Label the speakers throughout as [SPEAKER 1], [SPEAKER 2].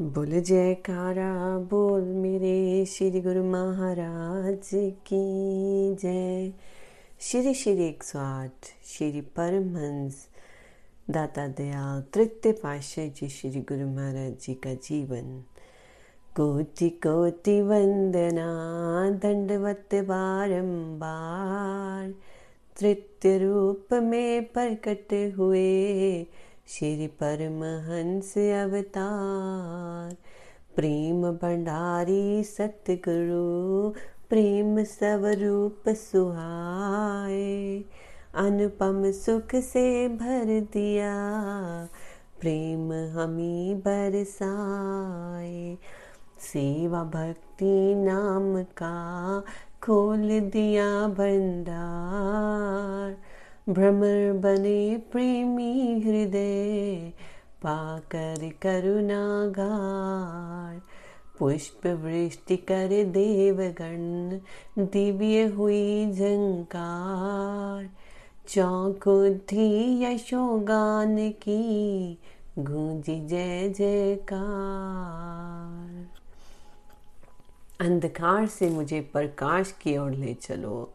[SPEAKER 1] बोल जयकारा, बोल मेरे श्री गुरु महाराज की जय। श्री श्री एक सौ आठ, श्री परमहंस, दाता दयाल तृतीय पाशाह जी, श्री गुरु महाराज जी का जीवन। कोटि कोटि वंदना, दंडवत बारंबार तृतीय रूप में प्रकट हुए। श्री परमहंस अवतार, प्रेम भंडारी सतगुरु, प्रेम स्वरूप सुहाए, अनुपम सुख से भर दिया, प्रेम हमी बरसाए। सेवा भक्ति नाम का खोल दिया भंडार। भ्रमर बने प्रेमी हृदय, पाकर करुणागार। पुष्प वृष्टि कर देवगण, दिव्य हुई झंकार। चौक उठी यशोगान की, गूंजी जय जयकार। अंधकार से मुझे प्रकाश की ओर ले चलो।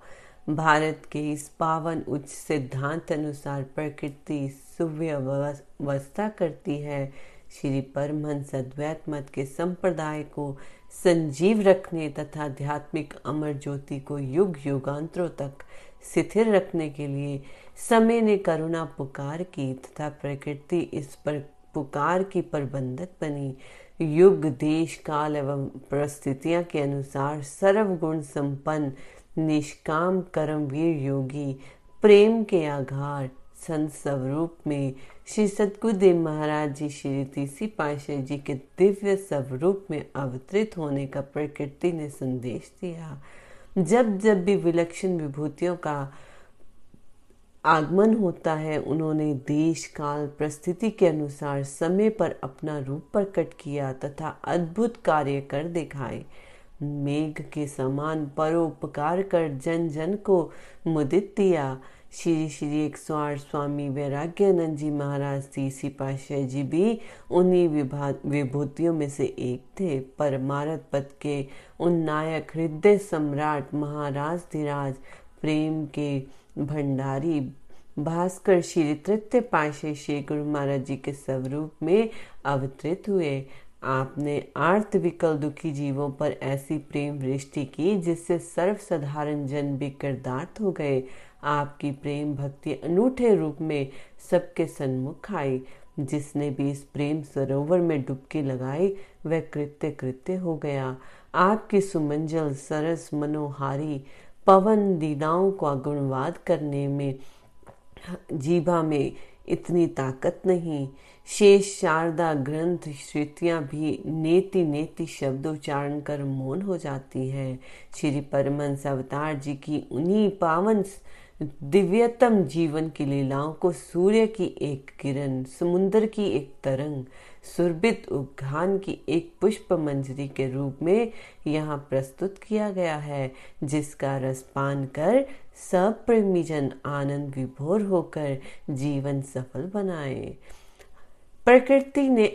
[SPEAKER 1] भारत के इस पावन उच्च सिद्धांत अनुसार प्रकृति सुव्यवस्था करती है। श्री परमहंस अद्वैत मत के संप्रदाय को संजीव रखने तथा आध्यात्मिक अमर ज्योति को युग युगांतरों तक स्थिर रखने के लिए समय ने करुणा पुकार की तथा प्रकृति इस पर पुकार की प्रबंधक बनी। युग, देश, काल एवं परिस्थितियाँ के अनुसार सर्वगुण संपन्न निष्काम कर्मवीर योगी, प्रेम के आघार संत स्वरूप में श्री सतगुरुदेव महाराज जी, श्री तीसरी पाशाह जी के दिव्य स्वरूप में अवतरित होने का प्रकृति ने संदेश दिया। जब जब भी विलक्षण विभूतियों का आगमन होता है, उन्होंने देश, काल परिस्थिति के अनुसार समय पर अपना रूप प्रकट किया तथा अद्भुत कार्य कर दिखाए। मेघ के समान परोपकार कर जन जन को मुदित दिया। श्री श्री एक सौ आठ स्वामी वैराग्यानंद जी महाराज तीसरी पाशाह जी भी उन्हीं विभूतियों में से एक थे। परमारत पद के उन नायक हृदय सम्राट महाराज धीराज, प्रेम के भंडारी भास्कर श्री तृतीय पाशाह श्री गुरु महाराज जी के स्वरूप में अवतरित हुए। आपने आर्थ विकल दुखी जीवों पर ऐसी प्रेम वृष्टि की जिससे सर्वसाधारण जन भी कृदार्थ हो गए। आपकी प्रेम भक्ति अनूठे रूप में सबके सन्मुख आई। जिसने भी इस प्रेम सरोवर में डुबकी लगाई, वह कृत्य कृत्य हो गया। आपकी सुमंजल, सरस, मनोहारी, पवन लीलाओं को गुणवाद करने में, जीवा में इतनी ताकत नहीं। शेष शारदा ग्रंथ श्रुतियाँ भी नेति नेति शब्द उच्चारण कर मौन हो जाती है। श्री परमंस अवतार जी की उन्हीं पावन दिव्यतम जीवन की लीलाओं को सूर्य की एक किरण समुन्द्र की एक तरंग, सुरभित उद्घान की एक पुष्प मंजरी के रूप में यहाँ प्रस्तुत किया गया है, जिसका रसपान कर सब प्रेमी जन आनंद विभोर होकर जीवन सफल बनाए। प्रकृति ने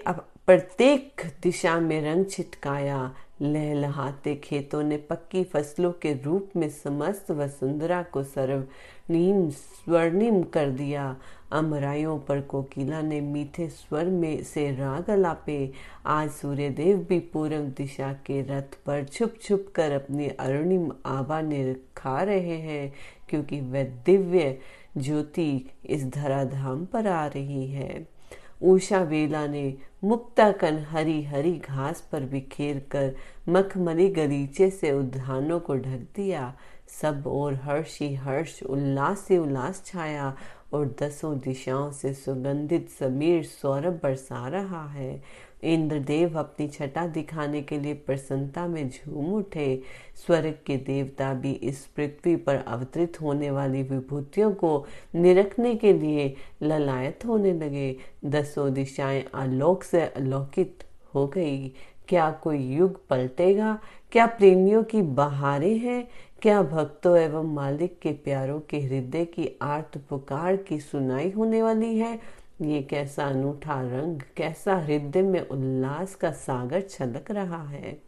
[SPEAKER 1] प्रत्येक दिशा में रंग छिटकाया, लहलहाते खेतों ने पक्की फ़सलों के रूप में समस्त वसुंधरा को सर्वनीम स्वर्णिम कर दिया। अमराइयों पर कोकिला ने मीठे स्वर में से राग अलापे। आज सूर्यदेव भी पूर्व दिशा के रथ पर छुप छुप कर अपनी अरुणिम आभा निरखा रहे हैं, क्योंकि वह दिव्य ज्योति इस धराधाम पर आ रही है। उषा वेला ने मुक्ता कन हरी हरी घास पर बिखेर कर मखमली गलीचे से उद्यानों को ढक दिया। सब और हर्ष ही हर्ष, उल्लास से उल्लास छाया और दसों दिशाओं से सुगंधित समीर सौरभ बरसा रहा है। इंद्रदेव अपनी छटा दिखाने के लिए प्रसन्नता में झूम उठे। स्वर्ग के देवता भी इस पृथ्वी पर अवतरित होने वाली विभूतियों को निरखने के लिए ललायत होने लगे। दसों दिशाएँ आलोक से अलौकित हो गई। क्या कोई युग पलटेगा? क्या प्रेमियों की बहारें हैं? क्या भक्तों एवं मालिक के प्यारों के हृदय की आर्त पुकार की सुनाई होने वाली है? ये कैसा अनूठा रंग, कैसा हृदय में उल्लास का सागर छलक रहा है।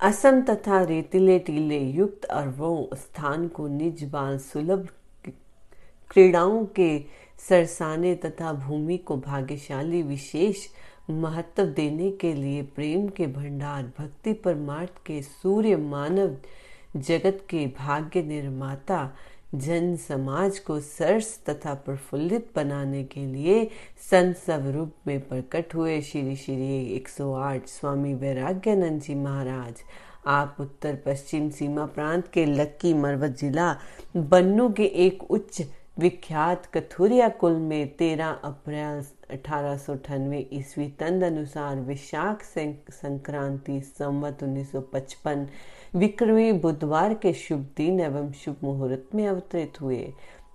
[SPEAKER 1] असम तथा रेतिले टीले युक्त अरबों स्थान को निज बाल सुलभ क्रीड़ाओं के सरसाने तथा भूमि को भाग्यशाली विशेष महत्व देने के लिए प्रेम के भंडार, भक्ति परमार्थ के सूर्य मानव जगत के भाग्य निर्माता जन समाज को सरस तथा प्रफुल्लित बनाने के लिए संत स्वरूप में प्रकट हुए श्री श्री 108 स्वामी वैराग्यानंद जी महाराज। आप उत्तर पश्चिम सीमा प्रांत के लक्की मरवत जिला बन्नू के एक उच्च विख्यात कथुरिया कुल में 13 अप्रैल अठारह ईस्वी तंद अनुसार विशाख संक्रांति संवत 1955 विक्रमी बुधवार के शुभ दिन एवं शुभ मुहूर्त में अवतरित हुए।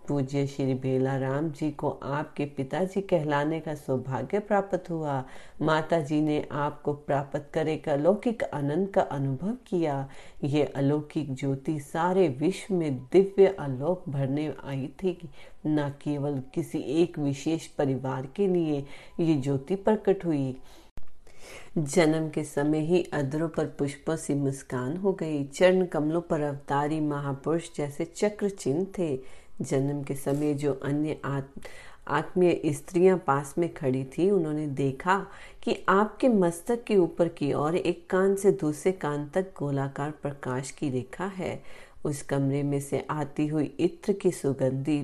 [SPEAKER 1] पूज्य श्री बेला राम जी को आपके पिताजी कहलाने का सौभाग्य प्राप्त हुआ। माता जी ने आपको प्राप्त करे का अलौकिक आनंद का अनुभव किया। ये अलौकिक ज्योति सारे विश्व में दिव्य आलोक भरने आई थी। न केवल किसी एक विशेष परिवार के लिए ये ज्योति प्रकट हुई जन्म के समय ही अदरों पर पुष्पों से मुस्कान हो गई। चरण कमलों पर अवतारी महापुरुष जैसे चक्र चिन्ह थे। जन्म के समय जो अन्य आत्मीय स्त्रियाँ पास में खड़ी थी, उन्होंने देखा कि आपके मस्तक के ऊपर की ओर एक कान से दूसरे कान तक गोलाकार प्रकाश की रेखा है। उस कमरे में से आती हुई इत्र की सुगंधी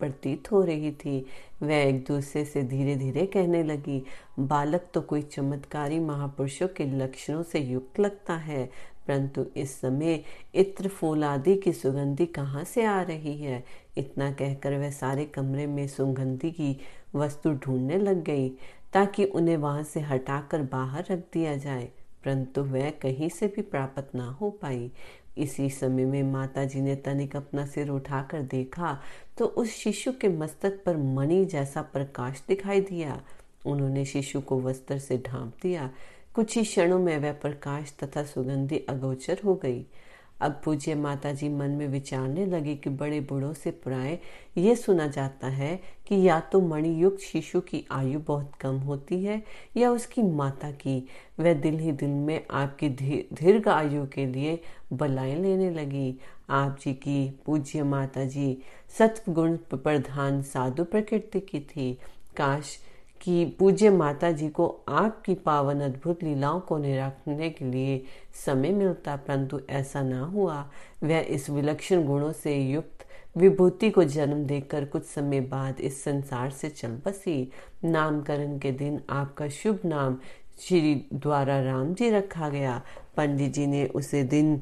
[SPEAKER 1] प्रतीत हो रही थी। वह एक दूसरे से धीरे धीरे कहने लगी, बालक तो कोई चमत्कारी महापुरुषों के लक्षणों से युक्त लगता है, परंतु इस समय इत्र फूल आदि की सुगंधी कहाँ से आ रही है? इतना कहकर वह सारे कमरे में सुगंधी की वस्तु ढूँढने लग गई, ताकि उन्हें वहाँ से हटाकर बाहर रख दिया जाए, परंतु वह कहीं से भी प्राप्त ना हो पाई। इसी समय में माता जी ने तनिक अपना सिर उठाकर देखा तो उस शिशु के मस्तक पर मणि जैसा प्रकाश दिखाई दिया। उन्होंने शिशु को वस्त्र से ढांप दिया। कुछ ही क्षणों में वह प्रकाश तथा सुगंधी अगोचर हो गई। अब पूज्य माता जी मन में विचारने लगे कि बड़े बूढ़ों से प्राय ये सुना जाता है कि या तो मणियुक्त शिशु की आयु बहुत कम होती है या उसकी माता की। वह दिल ही दिल में आपकी दीर्घ आयु के लिए बलाएँ लेने लगी। आप जी की पूज्य माता जी सत्व गुण प्रधान साधु प्रकृति की थी। काश कि पूज्य माता जी को आपकी पावन अद्भुत लीलाओं को निराखने के लिए समय मिलता, परंतु ऐसा ना हुआ। वह इस विलक्षण गुणों से युक्त विभूति को जन्म देकर कुछ समय बाद इस संसार से चल बसी। नामकरण के दिन आपका शुभ नाम श्री द्वारा राम जी रखा गया। पंडित जी ने उसे दिन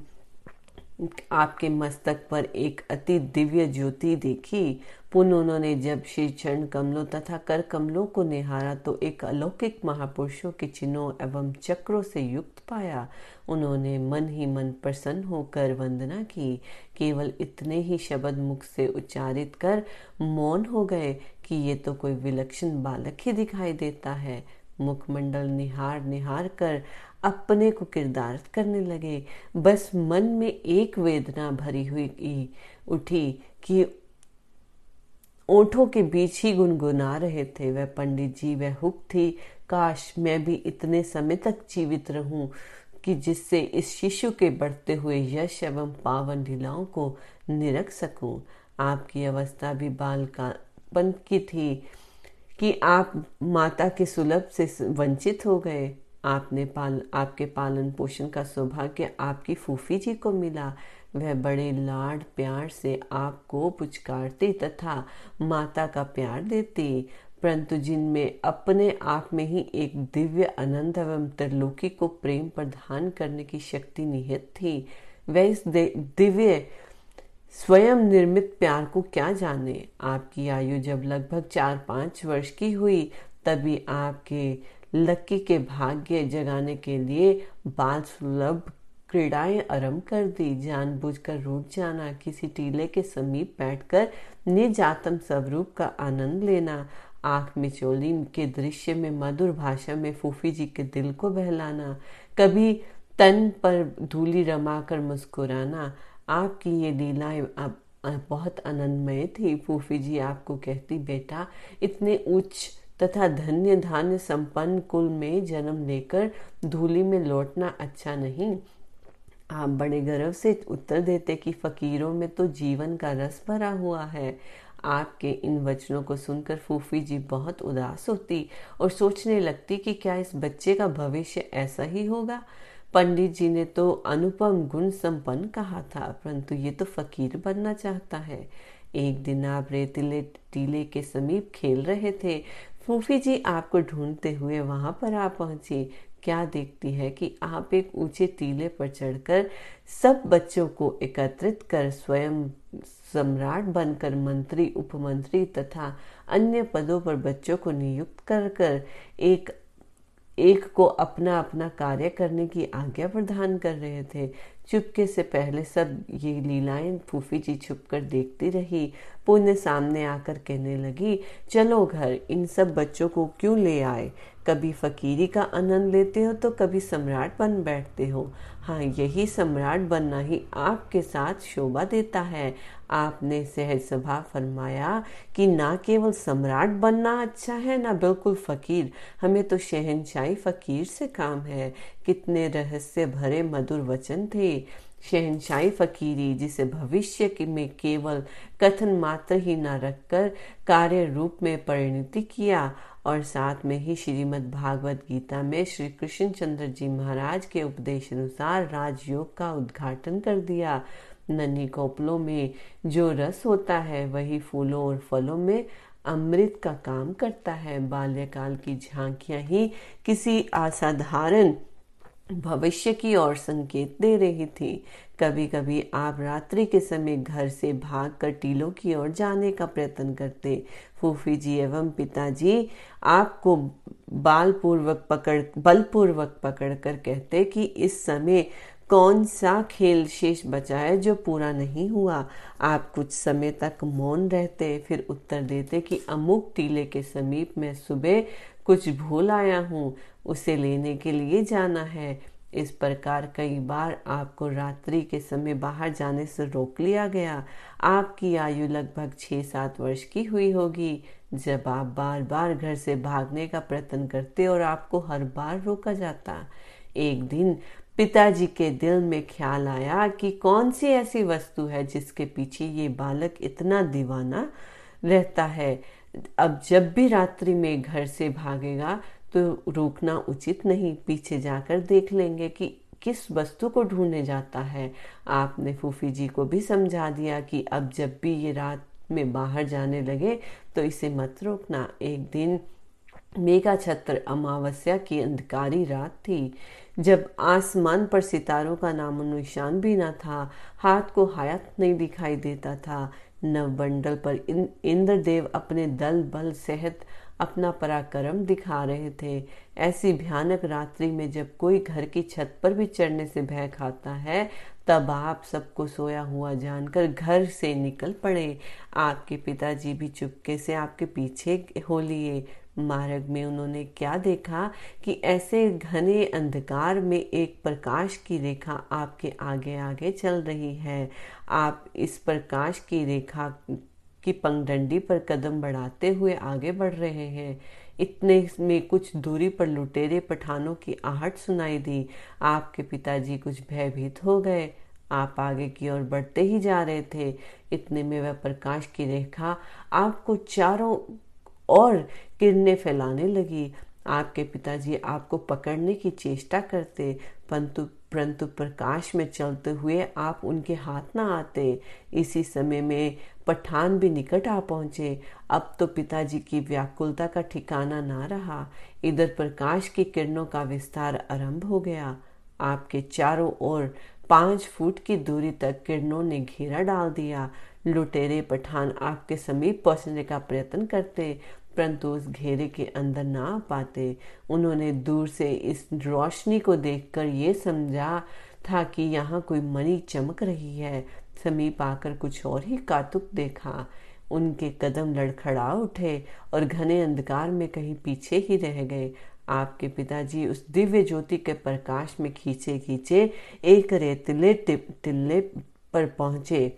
[SPEAKER 1] आपके मस्तक पर एक अति दिव्य ज्योति देखी। पुनः उन्होंने जब श्री चरण कमलों तथा कर कमलों को निहारा तो एक अलौकिक महापुरुषों के चिन्हों एवं चक्रों से युक्त पाया। उन्होंने मन ही मन प्रसन्न होकर वंदना की। केवल इतने ही शब्द मुख से उच्चारित कर मौन हो गए कि ये तो कोई विलक्षण बालक ही दिखाई देता है। मुखमंडल निहार निहार कर अपने को किरदार करने लगे। बस मन में एक वेदना भरी हुई उठी कि ओठों के बीच ही गुनगुना रहे थे। वह पंडित जी, वह हुक थी। काश मैं भी इतने समय तक जीवित रहूँ कि जिससे इस शिशु के बढ़ते हुए यश एवं पावन लीलाओं को निरख सकूँ। आपकी अवस्था भी बाल का पंत की थी कि आप माता के सुलभ से वंचित हो गए। आपने पाल, आपके पालन पोषण का सौभाग्य आपकी फूफी जी को मिला। वह बड़े लाड प्यार से आपको पुचकारती तथा माता का प्यार देती। परंतु जिनमें अपने आप में ही एक दिव्य आनंद एवं त्रिलोकी को प्रेम प्रदान करने की शक्ति निहित थी, वह इस दिव्य, स्वयं निर्मित प्यार को क्या जाने? आपकी आयु जब लगभग चार पाँच वर्ष की हुई तभी आपके लक्की के भाग्य जगाने के लिए बाल सुलभ क्रीड़ाएँ आरंभ कर दी। जानबूझकर रूट जाना, किसी टीले के समीप बैठकर निज आत्म स्वरूप का आनंद लेना, आँख मिचोली के दृश्य में, मधुर भाषा में फूफी जी के दिल को बहलाना, कभी तन पर धूली रमाकर मुस्कुराना, आपकी ये लीलाएँ अब बहुत आनंदमय थी। फूफी जी आपको कहती, बेटा, इतने उच्च तथा धन्य धान्य संपन्न कुल में जन्म लेकर धूली में लौटना अच्छा नहीं। आप बड़े गर्व से उत्तर देते कि फकीरों में तो जीवन का रस भरा हुआ है। आपके इन वचनों को सुनकर फूफी जी बहुत उदास होती और सोचने लगती कि क्या इस बच्चे का भविष्य ऐसा ही होगा? पंडित जी ने तो अनुपम गुण संपन्न कहा था, परंतु ये तो फकीर बनना चाहता है। एक दिन आप रेतीले, टीले के समीप खेल रहे थे फूफी जी, आपको ढूंढते हुए वहाँ पर आ पहुँची। क्या देखती है कि आप एक ऊँचे टीले पर चढ़कर सब बच्चों को एकत्रित कर स्वयं सम्राट बनकर मंत्री, उपमंत्री तथा अन्य पदों पर बच्चों को नियुक्त कर कर एक एक को अपना अपना कार्य करने की आज्ञा प्रदान कर रहे थे। चुपके से पहले सब ये लीलाएँ फूफी जी छुप कर देखती रही। पुण्य सामने आकर कहने लगी, चलो घर, इन सब बच्चों को क्यों ले आए? कभी फकीरी का आनंद लेते हो तो कभी सम्राट बन बैठते हो। हाँ यही सम्राट बनना ही आपके साथ शोभा देता है। आपने सहज सभा फरमाया कि ना केवल सम्राट बनना अच्छा है, ना बिल्कुल फकीर। हमें तो शहनशाही फकीर से काम है। कितने रहस्य भरे मधुर वचन थे। शहनशाही फकीरी, जिसे भविष्य में केवल कथन मात्र ही न रखकर कार्य रूप में परिणति किया और साथ में ही श्रीमद् भागवत गीता में श्री कृष्ण चंद्र जी महाराज के उपदेश अनुसार राजयोग का उद्घाटन कर दिया। नन्ही कोपलों में जो रस होता है, वही फूलों और फलों में अमृत का काम करता है। बाल्यकाल की झांकियाँ ही किसी असाधारण भविष्य की ओर संकेत दे रही थी। कभी कभी आप रात्रि के समय घर से भाग कर टीलों की ओर जाने का प्रयत्न करते। फूफी जी एवं पिताजी आपको बाल पूर्वक पकड़, बलपूर्वक पकड़ कर कहते कि इस समय कौन सा खेल शेष बचा है जो पूरा नहीं हुआ? आप कुछ समय तक मौन रहते, फिर उत्तर देते कि अमुक टीले के समीप में सुबह कुछ भूल आया हूँ, उसे लेने के लिए जाना है। इस प्रकार कई बार आपको रात्रि के समय बाहर जाने से रोक लिया गया। आपकी आयु लगभग छः सात वर्ष की हुई होगी। जब आप बार बार घर से भागने का प्रयत्न करते और आपको हर बार रोका जाता। एक दिन पिताजी के दिल में ख्याल आया कि कौन सी ऐसी वस्तु है जिसके पीछे ये बालक इतना दीवाना रहता है। अब जब भी रात्रि में घर से भागेगा तो रोकना उचित नहीं। पीछे जाकर देख लेंगे कि किस वस्तु को ढूँढने जाता है। आपने फूफी जी को भी समझा दिया कि अब जब भी ये रात में बाहर जाने लगे तो इसे मत रोकना। एक दिन मेघा छत्र अमावस्या की अंधकारी रात थी। जब आसमान पर सितारों का नामो निशान भी ना था, हाथ को हायत नहीं दिखाई देता था। नवबंडल पर इंद्रदेव अपने दल, बल सहित अपना पराक्रम दिखा रहे थे। ऐसी भयानक रात्रि में जब कोई घर की छत पर भी चढ़ने से भय खाता है, तब आप सबको सोया हुआ जानकर घर से निकल पड़े। आपके पिताजी भी चुपके से आपके पीछे हो लिए। मार्ग में उन्होंने क्या देखा कि ऐसे घने अंधकार में एक प्रकाश की रेखा आपके आगे आगे चल रही है। आप इस प्रकाश की रेखा की पंगडंडी पर कदम बढ़ाते हुए आगे बढ़ रहे हैं। इतने में कुछ दूरी पर लुटेरे पठानों की आहट सुनाई दी। आपके पिताजी कुछ भयभीत हो गए। आप आगे की ओर बढ़ते ही जा रहे थे। इतने में वह प्रकाश की रेखा आपको चारों और किरणें फैलाने लगी। आपके पिताजी आपको पकड़ने की चेष्टा करते, परंतु परंतु प्रकाश में चलते हुए आप उनके हाथ ना आते। इसी समय में पठान भी निकट आ पहुँचे। अब तो पिताजी की व्याकुलता का ठिकाना ना रहा। इधर प्रकाश की किरणों का विस्तार आरंभ हो गया। आपके चारों ओर पाँच फुट की दूरी तक किरणों ने घेरा डाल दिया। लुटेरे पठान आपके समीप पहुँचने का प्रयत्न करते, परंतु उस घेरे के अंदर ना पाते। उन्होंने दूर से इस रोशनी को देखकर ये समझा था कि यहाँ कोई मणि चमक रही है। समीप आकर कुछ और ही कातुक देखा। उनके कदम लड़खड़ा उठे और घने अंधकार में कहीं पीछे ही रह गए। आपके पिताजी उस दिव्य ज्योति के प्रकाश में खींचे खींचे एक रेतले टिल्ले पर पहुँचे।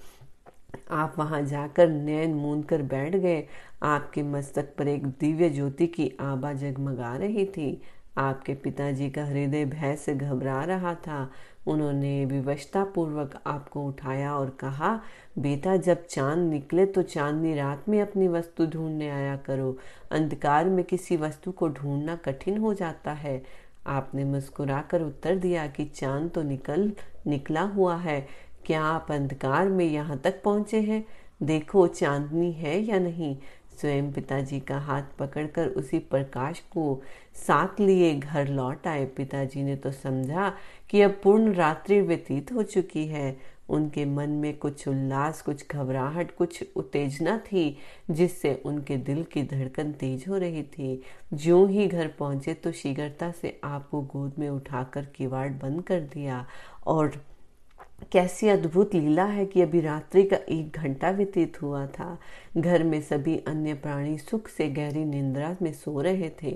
[SPEAKER 1] आप वहाँ जाकर नैन मूंद कर बैठ गए। आपके मस्तक पर एक दिव्य ज्योति की आबा जगमगा रही थी। आपके पिताजी का हृदय भय से घबरा रहा था। उन्होंने विवशता पूर्वक आपको उठाया और कहा, बेटा, जब चाँद निकले तो चांदनी रात में अपनी वस्तु ढूँढने आया करो। अंधकार में किसी वस्तु को ढूंढना कठिन हो जाता है। आपने मुस्कुराकर उत्तर दिया कि चाँद तो निकल, निकला हुआ है। क्या आप अंधकार में यहाँ तक पहुँचे हैं? देखो, चांदनी है या नहीं? स्वयं पिताजी का हाथ पकड़कर उसी प्रकाश को साथ लिए घर लौट आए। पिताजी ने तो समझा कि अब पूर्ण रात्रि व्यतीत हो चुकी है। उनके मन में कुछ उल्लास, कुछ घबराहट, कुछ उत्तेजना थी, जिससे उनके दिल की धड़कन तेज हो रही थी। जो ही घर पहुँचे तो शीघ्रता से आपको गोद में उठाकर किवाड़ बंद कर दिया और कैसी अद्भुत लीला है कि अभी रात्रि का एक घंटा व्यतीत हुआ था। घर में सभी अन्य प्राणी सुख से गहरी निंद्रा में सो रहे थे।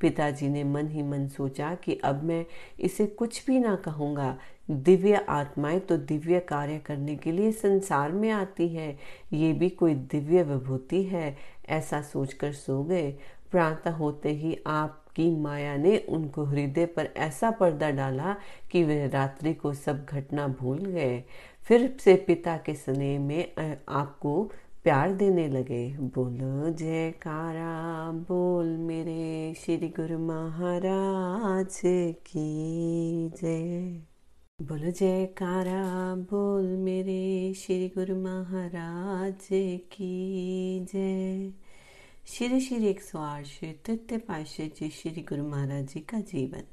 [SPEAKER 1] पिताजी ने मन ही मन सोचा कि अब मैं इसे कुछ भी ना कहूँगा। दिव्य आत्माएँ तो दिव्य कार्य करने के लिए संसार में आती है। ये भी कोई दिव्य विभूति है, ऐसा सोचकर सो गए। प्रातः होते ही आप की माया ने उनको हृदय पर ऐसा पर्दा डाला कि वे रात्रि को सब घटना भूल गए। फिर से पिता के स्नेह में आपको प्यार देने लगे। बोलो, जयकारा, बोल मेरे श्री गुरु महाराज की जय। बोलो, जयकारा, बोल मेरे श्री गुरु महाराज की जय। श्री श्री एक सौ आठ श्री तृतीय पाशे जी श्री गुरु महाराज जी का जीवन।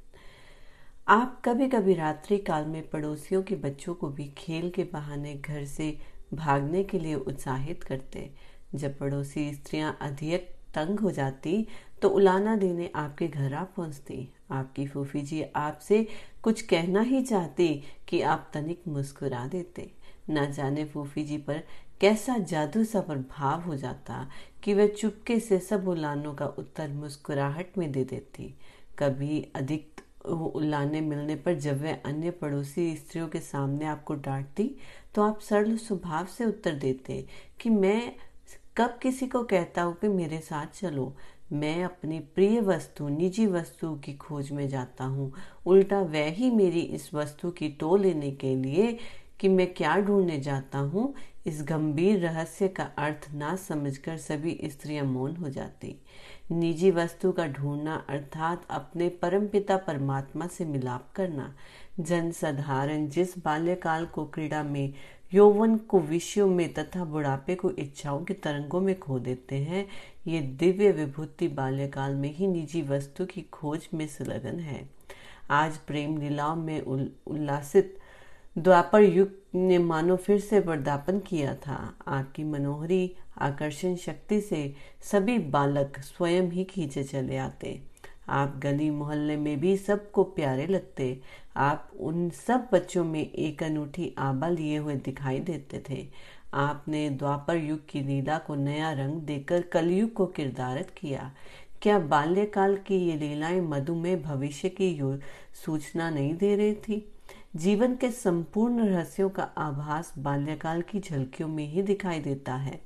[SPEAKER 1] आप कभी कभी रात्रि काल में पड़ोसियों के बच्चों को भी खेल के बहाने घर से भागने के लिए उत्साहित करते जब पड़ोसी स्त्रियाँ अधिक तंग हो जाती तो उलाना देने आपके घर आ पहुँचती। आपकी फूफी जी आपसे कुछ कहना ही चाहती कि आप तनिक मुस्कुरा देते। न जाने फूफी जी पर कैसा जादू सा प्रभाव हो जाता कि वह चुपके से सब उलानों का उत्तर मुस्कुराहट में दे देती। कभी अधिक उल्लाने मिलने पर जब वह अन्य पड़ोसी स्त्रियों के सामने आपको डांटती तो आप सरल स्वभाव से उत्तर देते कि मैं कब किसी को कहता हूँ कि मेरे साथ चलो। मैं अपनी प्रिय वस्तु, निजी वस्तु की खोज में जाता हूँ। उल्टा वह ही मेरी इस वस्तु की टो लेने के लिए कि मैं क्या ढूँढने जाता हूँ इस गंभीर रहस्य का अर्थ ना समझकर सभी स्त्रियाँ मौन हो जाती। निजी वस्तु का ढूंढना अर्थात अपने परमपिता परमात्मा से मिलाप करना। जन साधारण जिस बाल्यकाल को क्रीड़ा में, यौवन को विषयों में तथा बुढ़ापे को इच्छाओं के तरंगों में खो देते हैं, ये दिव्य विभूति बाल्यकाल में ही निजी वस्तु की खोज में संलग्न है। आज प्रेम लीलाओं में उल्लासित द्वापर युग ने मानो फिर से वर्दापन किया था। आपकी मनोहरी, आकर्षण शक्ति से सभी बालक स्वयं ही खींचे चले आते। आप गली मोहल्ले में भी सबको प्यारे लगते। आप उन सब बच्चों में एक अनूठी आबा लिए हुए दिखाई देते थे। आपने द्वापर युग की लीला को नया रंग देकर कलयुग को किरदारत किया। क्या बाल्यकाल की ये लीलाएँ मधुमेह भविष्य की सूचना नहीं दे रही थी? जीवन के संपूर्ण रहस्यों का आभास बाल्यकाल की झलकियों में ही दिखाई देता है।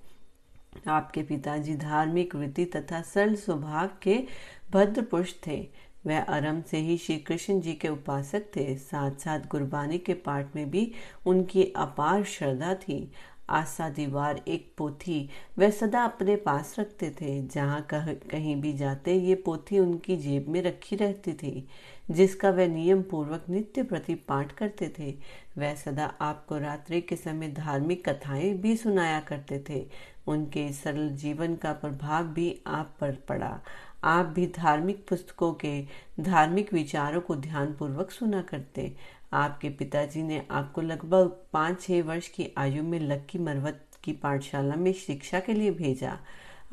[SPEAKER 1] आपके पिताजी धार्मिक वृत्ति तथा सरल स्वभाव के भद्र पुरुष थे। वह आरंभ से ही श्री कृष्ण जी के उपासक थे। साथ साथ गुरबानी के पाठ में भी उनकी अपार श्रद्धा थी। आशा दीवार एक पोथी। वह सदा अपने पास रखते थे। जहाँ कह, कहीं भी जाते ये पोथी उनकी जेब में रखी रहती थी जिसका वह नियम पूर्वक नित्य प्रति पाठ करते थे। वह सदा आपको रात्रि के समय धार्मिक कथाएँ भी सुनाया करते थे। उनके सरल जीवन का प्रभाव भी आप पर पड़ा। आप भी धार्मिक पुस्तकों के धार्मिक विचारों को ध्यान पूर्वक सुना करते। आपके पिताजी ने आपको लगभग पाँच छः वर्ष की आयु में लक्की मरवत की पाठशाला में शिक्षा के लिए भेजा।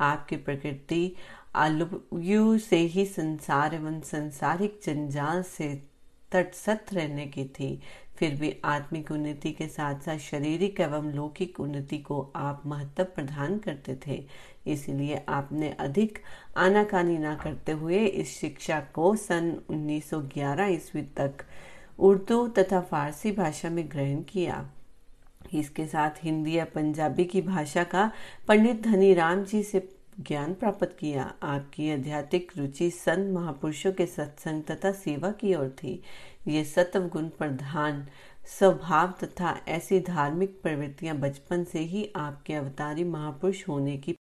[SPEAKER 1] आपकी प्रकृति आलू से ही संसार एवं संसारिक जंजाल से तटसथ रहने की थी। फिर भी आत्मिक उन्नति के साथ साथ शारीरिक एवं लौकिक उन्नति को आप महत्व प्रदान करते थे। इसलिए आपने अधिक आनाकानी ना करते हुए इस शिक्षा को सन 1911 ईस्वी तक उर्दू तथा फारसी भाषा में ग्रहण किया। इसके साथ हिंदी या पंजाबी की भाषा का पंडित धनीराम जी से ज्ञान प्राप्त किया। आपकी आध्यात्मिक रुचि संत महापुरुषों के सत्संग तथा सेवा की ओर थी। ये सत्व गुण प्रधान स्वभाव तथा ऐसी धार्मिक प्रवृत्तियाँ बचपन से ही आपके अवतारी महापुरुष होने की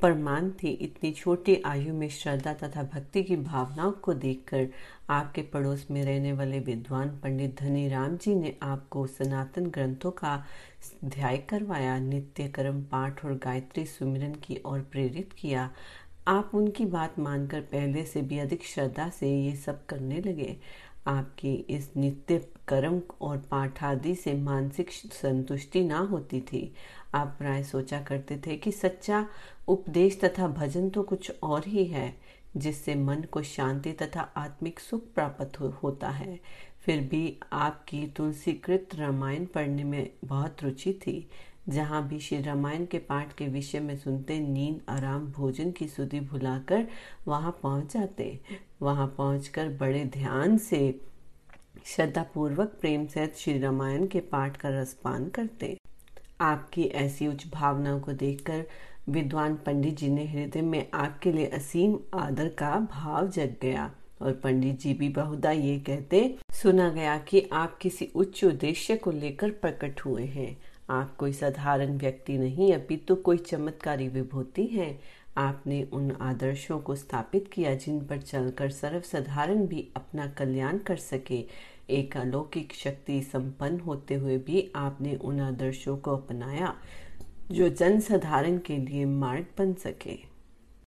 [SPEAKER 1] प्रमाण थी। इतनी छोटी आयु में श्रद्धा तथा भक्ति की भावनाओं को देखकर आपके पड़ोस में रहने वाले विद्वान पंडित धनी राम जी ने आपको सनातन ग्रंथों का ध्याय करवाया नित्य कर्म पाठ और गायत्री सुमिरन की ओर प्रेरित किया। आप उनकी बात मानकर पहले से भी अधिक श्रद्धा से ये सब करने लगे। आपकी इस नित्य कर्म और पाठ आदि से मानसिक संतुष्टि ना होती थी। आप प्राय सोचा करते थे कि सच्चा उपदेश तथा भजन तो कुछ और ही है। जिससे मन को शांति तथा आत्मिक सुख प्राप्त हो, होता है। फिर भी आपकी तुलसीकृत रामायण पढ़ने में बहुत रुचि थी। जहाँ भी श्री रामायण के पाठ के विषय में सुनते नींद आराम भोजन की सुधि भुलाकर वहाँ पहुँच जाते। वहाँ पहुँचकर बड़े ध्यान से श्रद्धापूर्वक प्रेम सहित श्री रामायण के पाठ का रसपान करते। आपकी ऐसी उच्च भावनाओं को देखकर विद्वान पंडित जी ने हृदय में आपके लिए असीम आदर का भाव जग गया। और पंडित जी भी बहुधा ये कहते सुना गया कि आप किसी उच्च उद्देश्य को लेकर प्रकट हुए हैं। आप कोई साधारण व्यक्ति नहीं, अपितु तो कोई चमत्कारी विभूति है। आपने उन आदर्शों को स्थापित किया जिन पर चलकर सर्वसाधारण भी अपना कल्याण कर सके। एक अलौकिक शक्ति संपन्न होते हुए भी आपने उन आदर्शों को अपनाया। जो जन साधारण के लिए मार्ग बन सके।